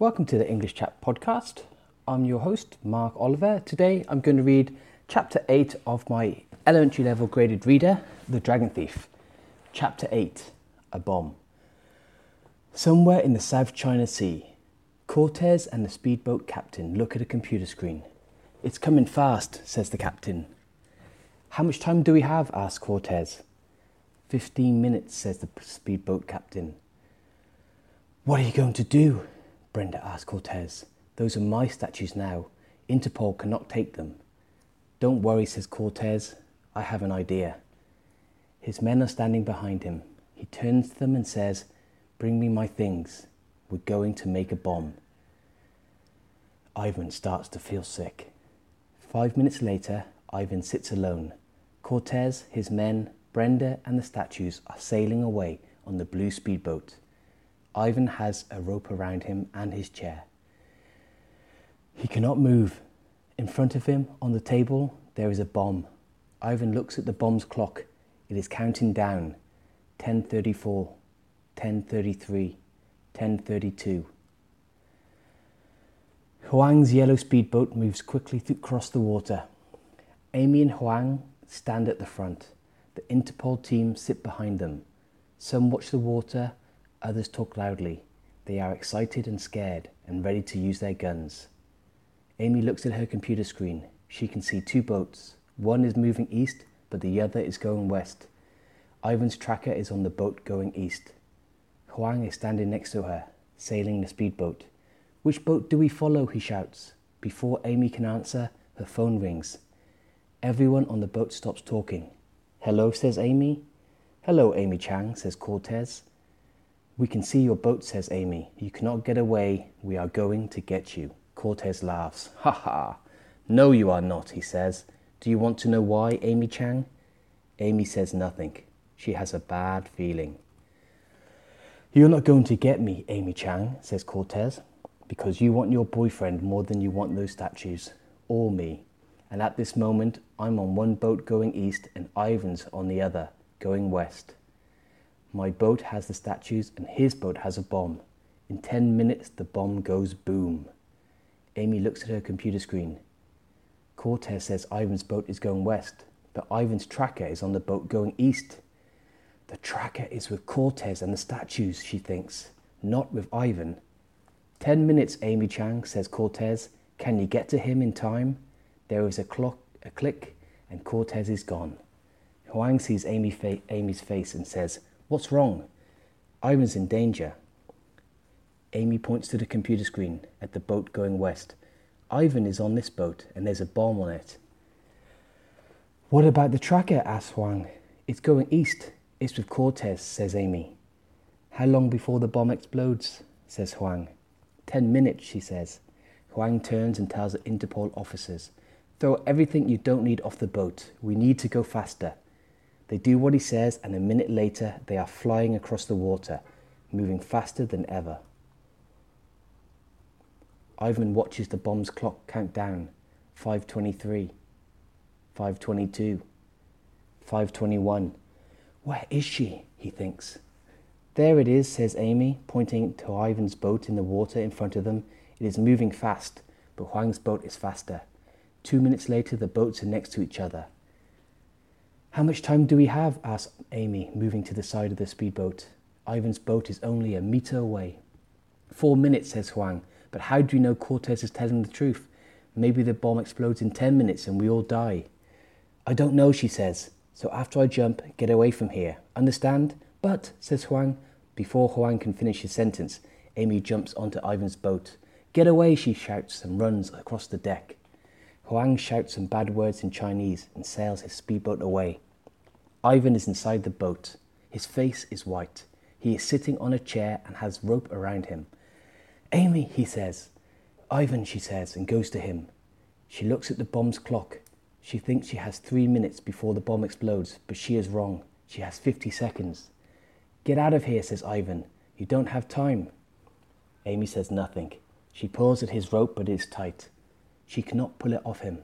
Welcome to the English Chat podcast. I'm your host, Mark Oliver. Today I'm going to read chapter 8 of my elementary level graded reader, The Dragon Thief. Chapter 8 A Bomb. Somewhere in the South China Sea, Cortez and the speedboat captain look at a computer screen. It's coming fast, says the captain. How much time do we have? asks Cortez. Fifteen minutes, says the speedboat captain. What are you going to do? Brenda asked Cortez. Those are my statues now. Interpol cannot take them. Don't worry, says Cortez. I have an idea. His men are standing behind him. He turns to them and says, Bring me my things. We're going to make a bomb. Ivan starts to feel sick. Five minutes later, Ivan sits alone. Cortez, his men, Brenda, and the statues are sailing away on the blue speedboat. Ivan has a rope around him and his chair. He cannot move. In front of him, on the table, there is a bomb. Ivan looks at the bomb's clock. It is counting down 1034, 1033, 1032. Huang's yellow speedboat moves quickly across the water. Amy and Huang stand at the front. The Interpol team sit behind them. Some watch the water, Others talk loudly. They are excited and scared and ready to use their guns. Amy looks at her computer screen. She can see two boats. One is moving east, but the other is going west. Ivan's tracker is on the boat going east. Huang is standing next to her, sailing the speedboat. Which boat do we follow? he shouts. Before Amy can answer, her phone rings. Everyone on the boat stops talking. Hello, says Amy. Hello, Amy Chang, says Cortez. We can see your boat, says Amy. You cannot get away. We are going to get you. Cortez laughs. Ha ha. No, you are not, he says. Do you want to know why, Amy Chang? Amy says nothing. She has a bad feeling. You're not going to get me, Amy Chang, says Cortez, because you want your boyfriend more than you want those statues, or me. And at this moment, I'm on one boat going east and Ivan's on the other, going west. My boat has the statues and his boat has a bomb. In 10 minutes, the bomb goes boom. Amy looks at her computer screen. Cortez says Ivan's boat is going west, but Ivan's tracker is on the boat going east. The tracker is with Cortez and the statues, she thinks, not with Ivan. Ten minutes, Amy Chang, says Cortez. Can you get to him in time? There is a clock, a click, and Cortez is gone. Huang sees Amy fa- Amy's face and says, What's wrong? Ivan's in danger. Amy points to the computer screen at the boat going west. Ivan is on this boat and there's a bomb on it. What about the tracker? asks Huang. It's going east. It's with Cortez, says Amy. How long before the bomb explodes? says Huang. Ten minutes, she says. Huang turns and tells the Interpol officers, Throw everything you don't need off the boat. We need to go faster. They do what he says, and a minute later, they are flying across the water, moving faster than ever. Ivan watches the bomb's clock count down 523, 522, 521. Where is she? he thinks. There it is, says Amy, pointing to Ivan's boat in the water in front of them. It is moving fast, but Huang's boat is faster. Two minutes later, the boats are next to each other. How much time do we have? asked Amy, moving to the side of the speedboat. Ivan's boat is only a meter away. Four minutes, says Huang. But how do we know Cortez is telling the truth? Maybe the bomb explodes in ten minutes and we all die. I don't know, she says. So after I jump, get away from here. Understand? But, says Huang. Before Huang can finish his sentence, Amy jumps onto Ivan's boat. Get away, she shouts and runs across the deck. Huang shouts some bad words in Chinese and sails his speedboat away. Ivan is inside the boat. His face is white. He is sitting on a chair and has rope around him. Amy, he says. Ivan, she says, and goes to him. She looks at the bomb's clock. She thinks she has three minutes before the bomb explodes, but she is wrong. She has 50 seconds. Get out of here, says Ivan. You don't have time. Amy says nothing. She pulls at his rope, but it is tight. She cannot pull it off him.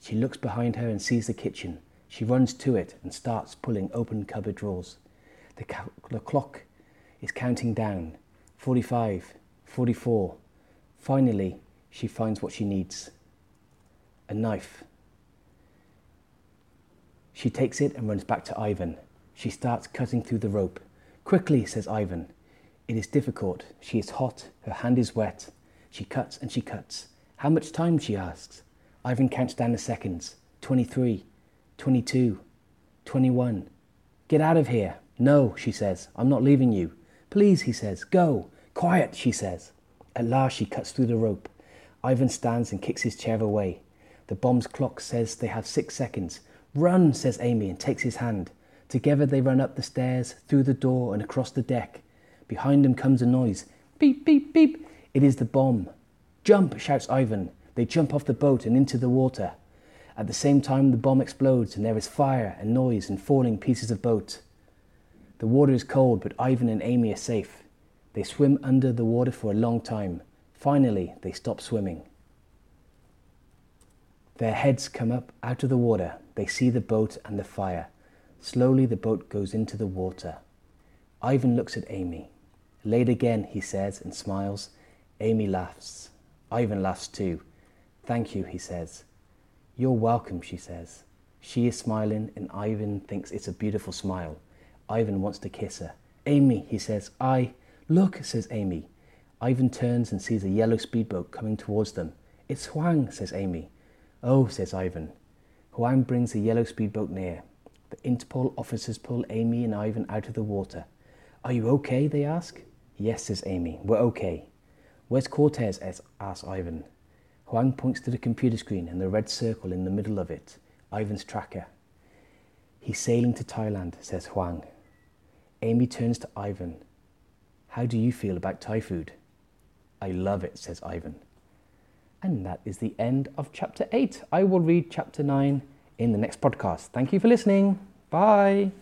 She looks behind her and sees the kitchen. She runs to it and starts pulling open cupboard drawers. The, ca- the clock is counting down 45, 44, Finally, she finds what she needs a knife. She takes it and runs back to Ivan. She starts cutting through the rope. Quickly, says Ivan. It is difficult. She is hot. Her hand is wet. She cuts and she cuts. How much time? she asks. Ivan counts down the seconds 23, 22, 21. Get out of here. No, she says. I'm not leaving you. Please, he says. Go. Quiet, she says. At last, she cuts through the rope. Ivan stands and kicks his chair away. The bomb's clock says they have six seconds. Run, says Amy, and takes his hand. Together they run up the stairs, through the door, and across the deck. Behind them comes a noise. Beep, beep, beep. It is the bomb. Jump, shouts Ivan. They jump off the boat and into the water. At the same time, the bomb explodes, and there is fire and noise and falling pieces of boat. The water is cold, but Ivan and Amy are safe. They swim under the water for a long time. Finally, they stop swimming. Their heads come up out of the water. They see the boat and the fire. Slowly, the boat goes into the water. Ivan looks at Amy. Late again, he says and smiles. Amy laughs. Ivan laughs too. Thank you, he says. You're welcome, she says. She is smiling, and Ivan thinks it's a beautiful smile. Ivan wants to kiss her. Amy, he says. I. Look, says Amy. Ivan turns and sees a yellow speedboat coming towards them. It's Huang, says Amy. Oh, says Ivan. Huang brings the yellow speedboat near. The Interpol officers pull Amy and Ivan out of the water. Are you okay? they ask. Yes, says Amy. We're okay. Where's Cortez? asks Ivan. Huang points to the computer screen and the red circle in the middle of it, Ivan's tracker. He's sailing to Thailand, says Huang. Amy turns to Ivan. How do you feel about Thai food? I love it, says Ivan. And that is the end of chapter 8. I will read chapter 9 in the next podcast. Thank you for listening. Bye.